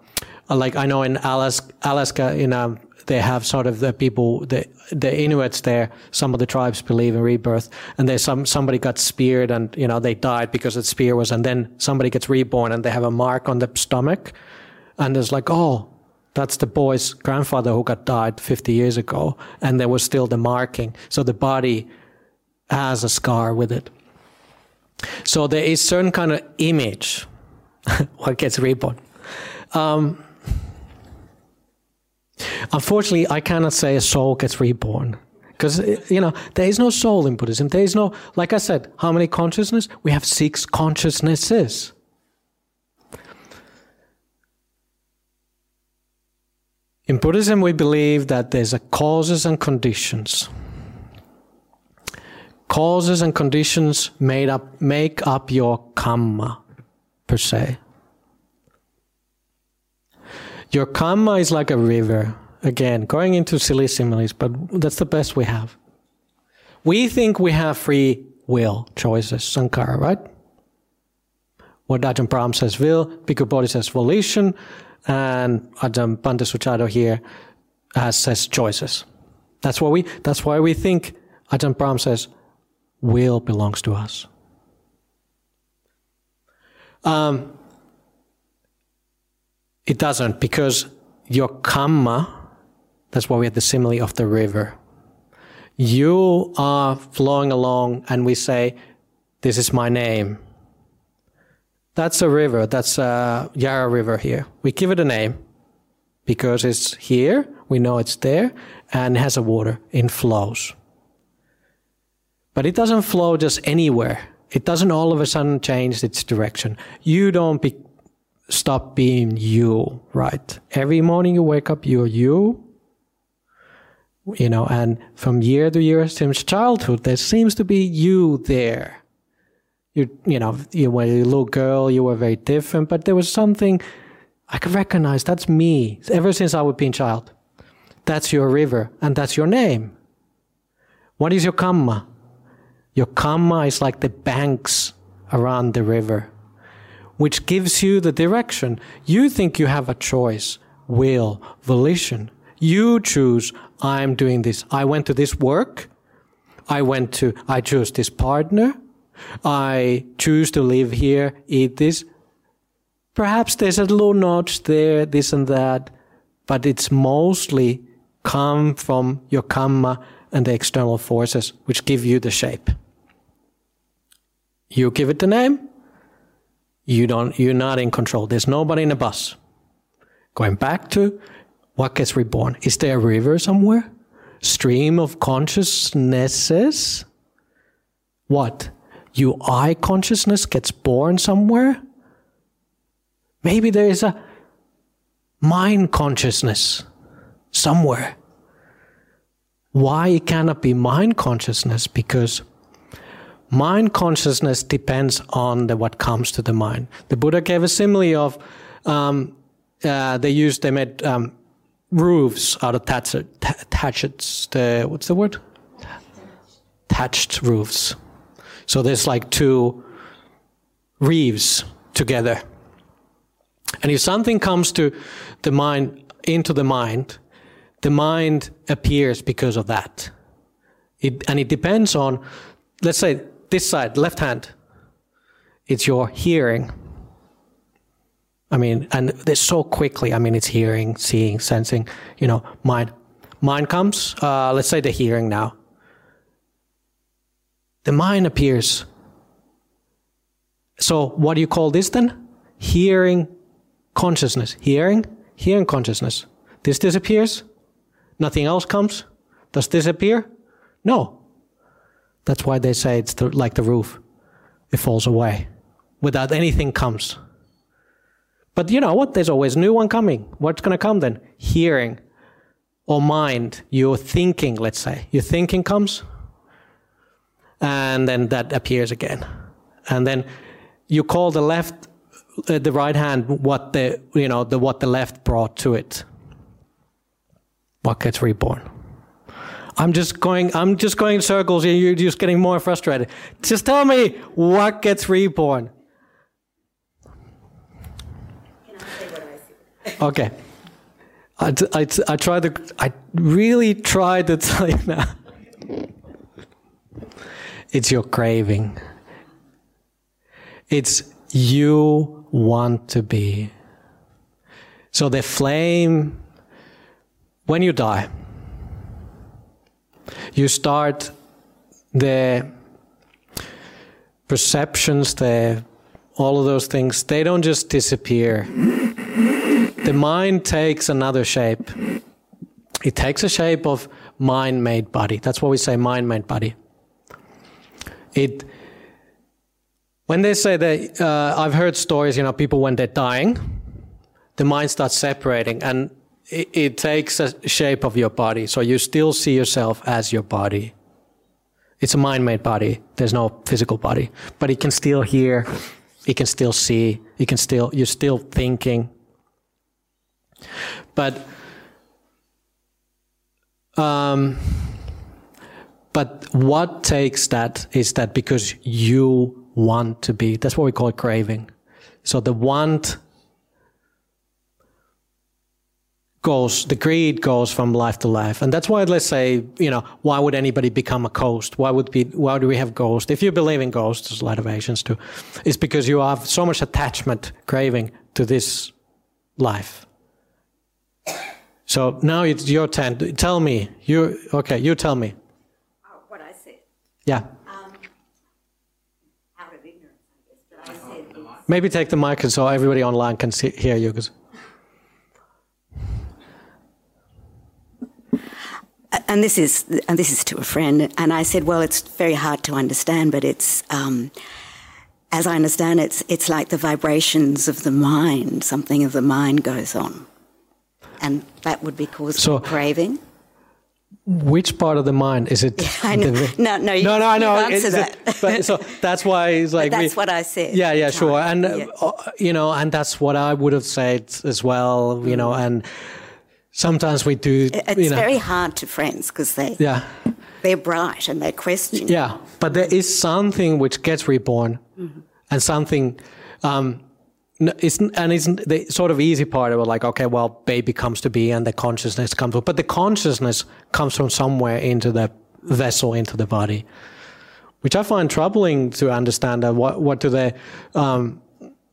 like I know in Alaska, Alaska in um, they have sort of the people the the Inuits there. Some of the tribes believe in rebirth, and there's some somebody got speared and you know they died because the spear was, and then somebody gets reborn and they have a mark on the stomach, and it's like oh. That's the boy's grandfather who got died 50 years ago, and there was still the marking. So the body has a scar with it. So there is certain kind of image [laughs] what gets reborn. Um, unfortunately, I cannot say a soul gets reborn because you know there is no soul in Buddhism. There is no, like I said, how many consciousness? We have six consciousnesses. In Buddhism, we believe that there's a causes and conditions. Causes and conditions made up make up your karma per se. Your karma is like a river. Again, going into silly similes, but that's the best we have. We think we have free will choices, sankhara, right? What Ajahn Brahm says will, Bhikkhu Bodhi says volition, and Ajahn Bhante Sujato here uh, says choices. That's why we. That's why we think Ajahn Brahm says will belongs to us. Um, it doesn't because your karma, that's why we have the simile of the river. You are flowing along and we say, This is my name. That's a river, that's a Yarra River here. We give it a name because it's here, we know it's there, and it has a water, it flows. But it doesn't flow just anywhere. It doesn't all of a sudden change its direction. You don't be, stop being you, right? Every morning you wake up, you're you. You know, and from year to year since childhood, there seems to be you there. You, you know, you were a little girl, you were very different, but there was something I could recognize. That's me. Ever since I was being child, that's your river, and that's your name. What is your karma? Your karma is like the banks around the river, which gives you the direction. You think you have a choice, will, volition. You choose, I'm doing this. I went to this work. I went to, I chose this partner. I choose to live here, eat this. Perhaps there's a little notch there, this and that, but it's mostly come from your karma and the external forces which give you the shape. You give it the name. You don't, you're not in control. There's nobody in the bus. Going back to what gets reborn. Is there a river somewhere? Stream of consciousnesses? What? You I consciousness gets born somewhere? Maybe there is a mind consciousness somewhere. Why it cannot be mind consciousness? Because mind consciousness depends on the, what comes to the mind. The Buddha gave a simile of um, uh, they used they made um, roofs out of thatched, the what's the word thatched roofs. So there's like two reefs together, and if something comes to the mind into the mind, the mind appears because of that. It, and it depends on, let's say, this side, left hand, it's your hearing. I mean, and this so quickly. I mean, it's hearing, seeing, sensing. You know, mind. Mind comes. Uh, let's say the hearing now. The mind appears. So, what do you call this then? Hearing consciousness. Hearing, hearing consciousness. This disappears. Nothing else comes. Does this appear? No. That's why they say it's the, like the roof. It falls away. Without anything comes. But you know what? There's always new one coming. What's going to come then? Hearing or mind. Your thinking, let's say. Your thinking comes. And then that appears again. And then you call the left, uh, the right hand, what the, you know, the, what the left brought to it. What gets reborn? I'm just going, I'm just going in circles and you're just getting more frustrated. Just tell me what gets reborn. Okay. I, I tried to, I really tried to tell you now. It's your craving. It's you want to be. So the flame, when you die, you start the perceptions, the all of those things, they don't just disappear. the mind takes another shape. It takes a shape of mind made body. That's what we say mind made body. It when they say that uh, I've heard stories, you know, people when they're dying, the mind starts separating and it, it takes a shape of your body. So you still see yourself as your body. It's a mind made body. There's no physical body. But it can still hear, it can still see, it can still, you're still thinking. But, um, but what takes that is that because you want to be, that's what we call craving. So the want goes, the greed goes from life to life. And that's why, let's say, you know, why would anybody become a ghost? Why would be, why do we have ghosts? If you believe in ghosts, there's a lot of Asians too. It's because you have so much attachment, craving to this life. So now it's your turn. Tell me, you, okay, you tell me. Oh, what I said. Yeah. Um, out of ignorance, I guess. But I said Maybe take the mic so everybody online can see, hear you. 'cause- and this is and this is to a friend, and I said, well, it's very hard to understand, but it's. Um, as I understand it's, it's like the vibrations of the mind. Something of the mind goes on, and that would be caused So- by craving. Which part of the mind is it? [laughs] Know. the- No, no, you- no, no. I know. answered It's- that. but, so that's why it's [laughs] like that's we- what I said Yeah, yeah, sure. And Yeah. uh, you know, and that's what I would have said as well. You know, and sometimes we do. It's you know, very hard to friends because they Yeah, they're bright and they question. yeah. But there is something which gets reborn, Mm-hmm. and something. Um, it's, and it's the sort of easy part of it, like, okay, well, baby comes to be and the consciousness comes, but the consciousness comes from somewhere into the vessel, into the body, which I find troubling to understand. That what, what do the, um,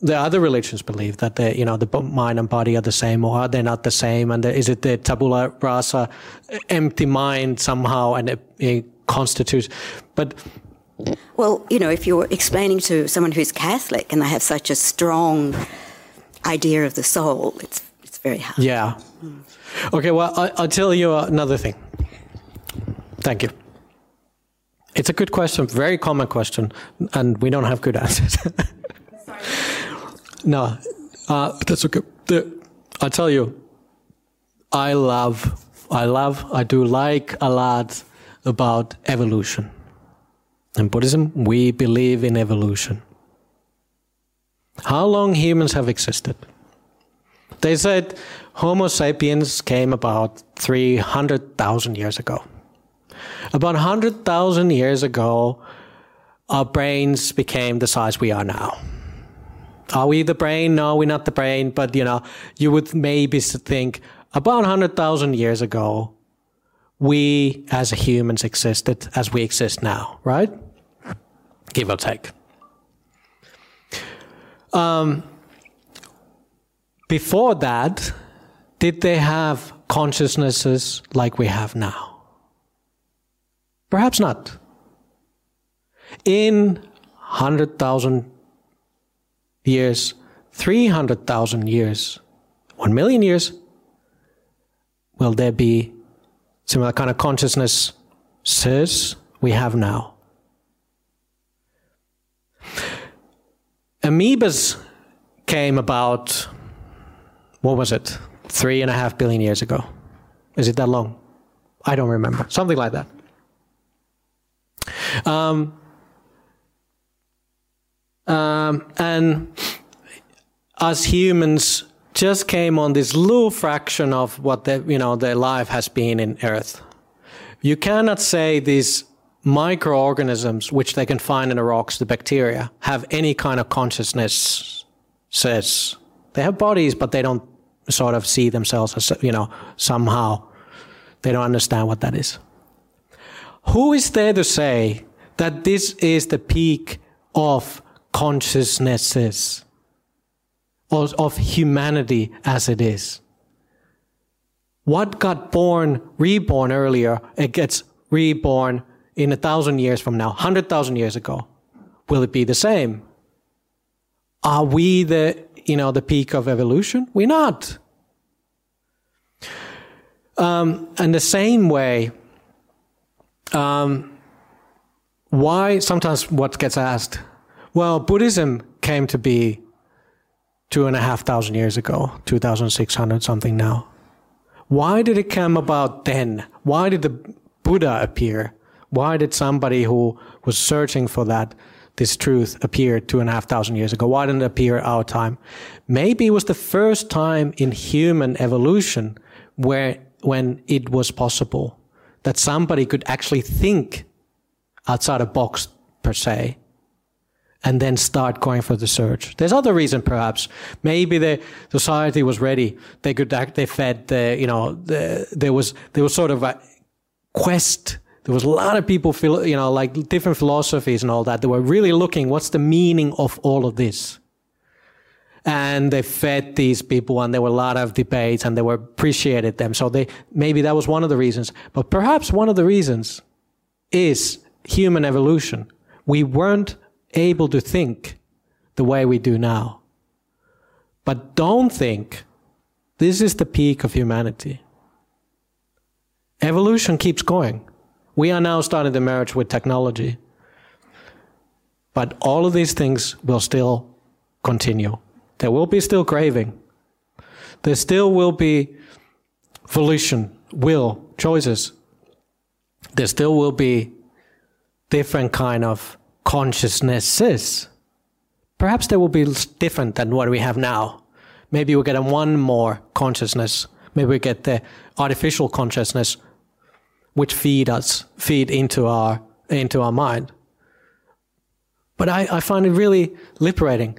the other religions believe that the, you know, the mind and body are the same or are they not the same? And the, is it the tabula rasa, empty mind somehow and it, it constitutes, but Well, you know, if you're explaining to someone who's Catholic and they have such a strong idea of the soul, it's it's very hard. Yeah. Okay, well, I, I'll tell you another thing. Thank you. It's a good question, very common question, and we don't have good [laughs] answers. No, uh, that's okay. The, I tell you, I love, I love, I do like a lot about evolution. In Buddhism, we believe in evolution. How long humans have existed? They said Homo sapiens came about 300,000 years ago. About 100,000 years ago, our brains became the size we are now. Are we the brain? No, we're not the brain, but you know, you would maybe think about 100,000 years ago, we as humans existed as we exist now, right? Give or take. Um, before that, did they have consciousnesses like we have now? Perhaps not. In 100,000 years, 300,000 years, 1 million years, will there be similar kind of consciousness says we have now? Amoebas came about, what was it, three and a half billion years ago? Is it that long? I don't remember. Something like that. Um, um, and us humans just came on this little fraction of what the, you know their life has been in Earth. You cannot say these microorganisms, which they can find in the rocks, the bacteria, have any kind of consciousness. Says they have bodies, but they don't sort of see themselves as, you know, somehow they don't understand what that is. Who is there to say that this is the peak of consciousnesses, of, of humanity as it is? What got born, reborn earlier, it gets reborn in a thousand years from now, hundred thousand years ago. Will it be the same? Are we the, you know, the peak of evolution? We're not. Um, and the same way, um, why sometimes what gets asked, well, Buddhism came to be two and a half thousand years ago, 2,600 something now. Why did it come about then? Why did the Buddha appear? Why did somebody who was searching for that, this truth, appear two and a half thousand years ago? Why didn't it appear our time? Maybe it was the first time in human evolution where when it was possible that somebody could actually think outside a box per se and then start going for the search. There's other reason perhaps. Maybe the society was ready. They could act, they fed the, you know, the, there was, there was sort of a quest. There was a lot of people, you know, like different philosophies and all that. They were really looking, what's the meaning of all of this? and they fed these people and there were a lot of debates and they were appreciated them so they maybe that was one of the reasons but perhaps one of the reasons is human evolution we weren't able to think the way we do now. But don't think this is the peak of humanity. Evolution keeps going. We are now starting the marriage with technology. But all of these things will still continue. There will be still craving. There still will be volition, will, choices. There still will be different kind of consciousnesses. Perhaps they will be different than what we have now. Maybe we get one more consciousness. Maybe we get the artificial consciousness, which feed us, feed into our into our mind. But I, I find it really liberating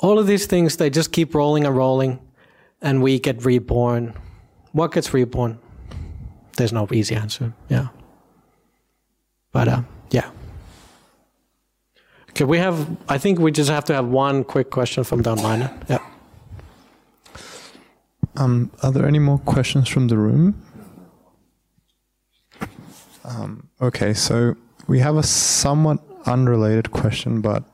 all of these things, they just keep rolling and rolling, and we get reborn. What gets reborn? There's no easy answer. Yeah. But uh, yeah. Okay, we have. I think we just have to have one quick question from down line. Yeah. Um, are there any more questions from the room? Um, okay, so we have a somewhat unrelated question, but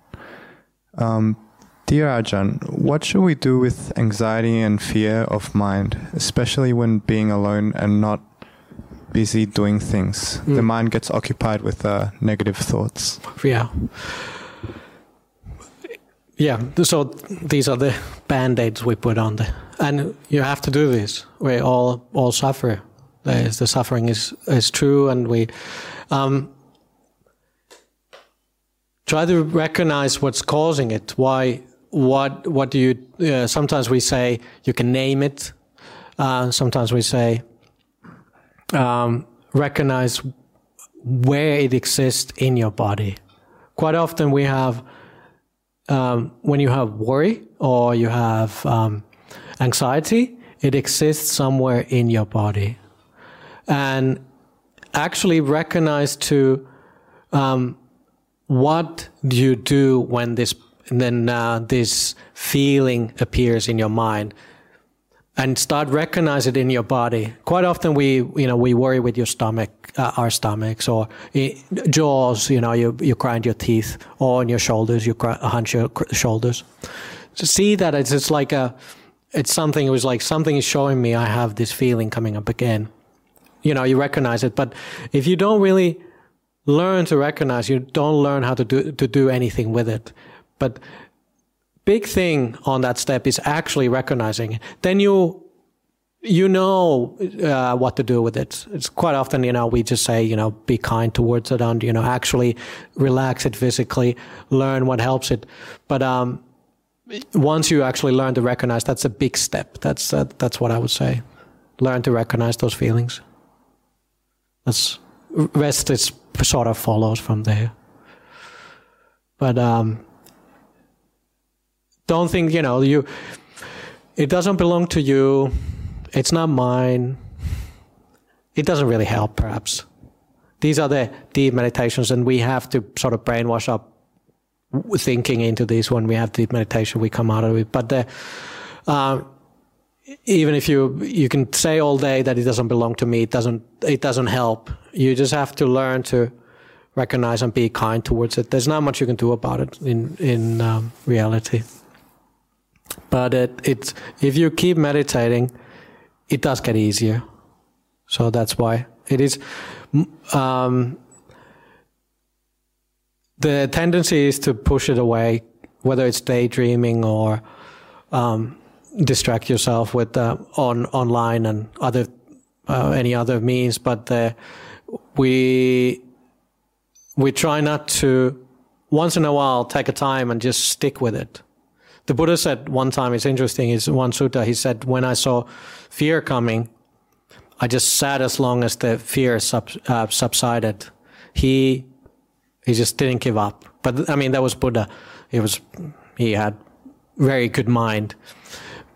um, Dear Ajahn, what should we do with anxiety and fear of mind, especially when being alone and not busy doing things? Mm. The hmm. mind gets occupied with uh, negative thoughts. Yeah. Yeah, so these are the band aids we put on the, and you have to do this. We all all suffer. The suffering is is true, and we um, try to recognize what's causing it. Why what what do you? Uh, sometimes we say you can name it. Uh, sometimes we say um, recognize where it exists in your body. Quite often we have um, when you have worry or you have um, anxiety, it exists somewhere in your body, and actually recognize to um, what do you do when this then uh, this feeling appears in your mind and start recognize it in your body. Quite often we you know we worry with your stomach uh, our stomachs or uh, jaws you know you, you grind your teeth or on your shoulders you hunch your shoulders. To see that it's, it's like a it's something it was like something is showing me i have this feeling coming up again. You know you recognize it but if you don't really learn to recognize you don't learn how to do to do anything with it. But big thing on that step is actually recognizing. it. Then you you know uh, what to do with it. It's quite often, you know, we just say, you know, be kind towards it and, you know, actually relax it physically, learn what helps it. But um, once you actually learn to recognize, that's a big step. That's uh, that's what I would say. Learn to recognize those feelings. That's rest is sort of follows from there. But um, don't think you know you it doesn't belong to you. It's not mine. It doesn't really help, perhaps. These are the deep meditations, and we have to sort of brainwash up thinking into these when we have deep meditation. We come out of it, but the, uh, even if you you can say all day that it doesn't belong to me, it doesn't it doesn't help. You just have to learn to recognize and be kind towards it. There's not much you can do about it in in um, reality. But it it's if you keep meditating, it does get easier. So that's why it is. Um, the tendency is to push it away, whether it's daydreaming or um, distract yourself with uh, on online and other uh, any other means. But uh, we we try not to once in a while take a time and just stick with it. The Buddha said one time, it's interesting, is one sutta, he said, when I saw fear coming, I just sat as long as the fear sub, uh, subsided. He, he just didn't give up. But I mean, that was Buddha. He was, he had very good mind.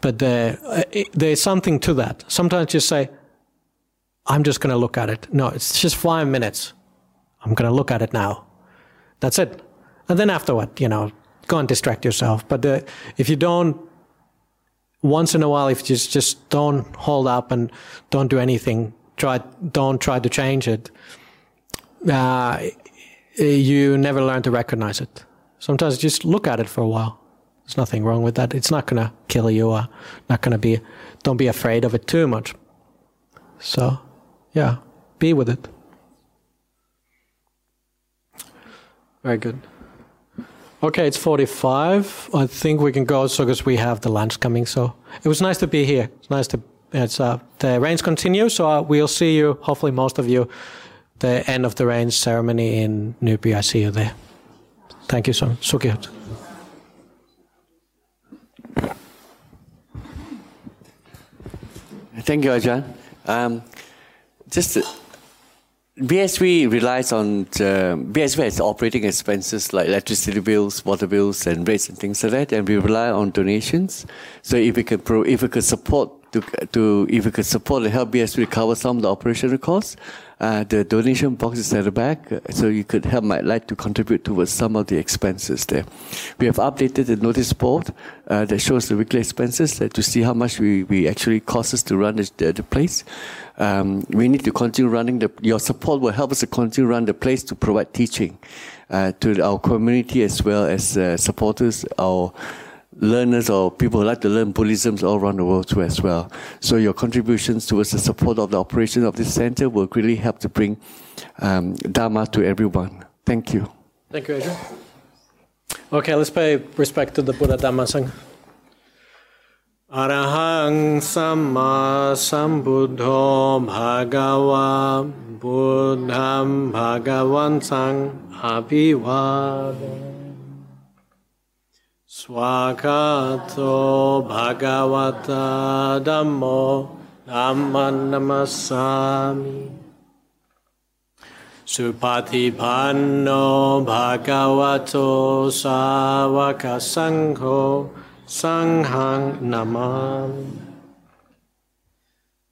But the, uh, it, there's something to that. Sometimes you say, I'm just going to look at it. No, it's just five minutes. I'm going to look at it now. That's it. And then afterward, you know, go and distract yourself. But the, if you don't, once in a while, if you just, just don't hold up and don't do anything, try, don't try to change it, uh, you never learn to recognize it. Sometimes just look at it for a while. There's nothing wrong with that. It's not going to kill you or not going to be, don't be afraid of it too much. So, yeah, be with it. Very good. Okay, it's 45. I think we can go so because we have the lunch coming. So it was nice to be here. It's nice to, it's, uh, the rains continue. So uh, we'll see you, hopefully most of you, the end of the rains ceremony in Newby. I see you there. Thank you so much. Thank you, Ajahn. Um, just uh, BSV relies on uh, BSV has operating expenses like electricity bills, water bills, and rates and things like that, and we rely on donations. So if we could pro, if we could support to, to if we could support and help BSV cover some of the operational costs, uh, the donation box is at the back, uh, so you could help my like to contribute towards some of the expenses there. We have updated the notice board uh, that shows the weekly expenses uh, to see how much we, we actually cost us to run the, the, the place. Um, we need to continue running the. Your support will help us to continue run the place to provide teaching uh, to our community as well as uh, supporters, our learners or people who like to learn Buddhism all around the world too as well. So your contributions towards the support of the operation of this center will really help to bring um, Dharma to everyone. Thank you. Thank you, Adrian. Okay, let's pay respect to the Buddha Dhamma Sangha. Arahang Samma Sambuddho Bhagava Buddham Bhagavantang Abhivadana Svakkhato Bhagavata Dhammo Namasami Supatipanno Bhagavato Savaka Sangho Sanghang Namami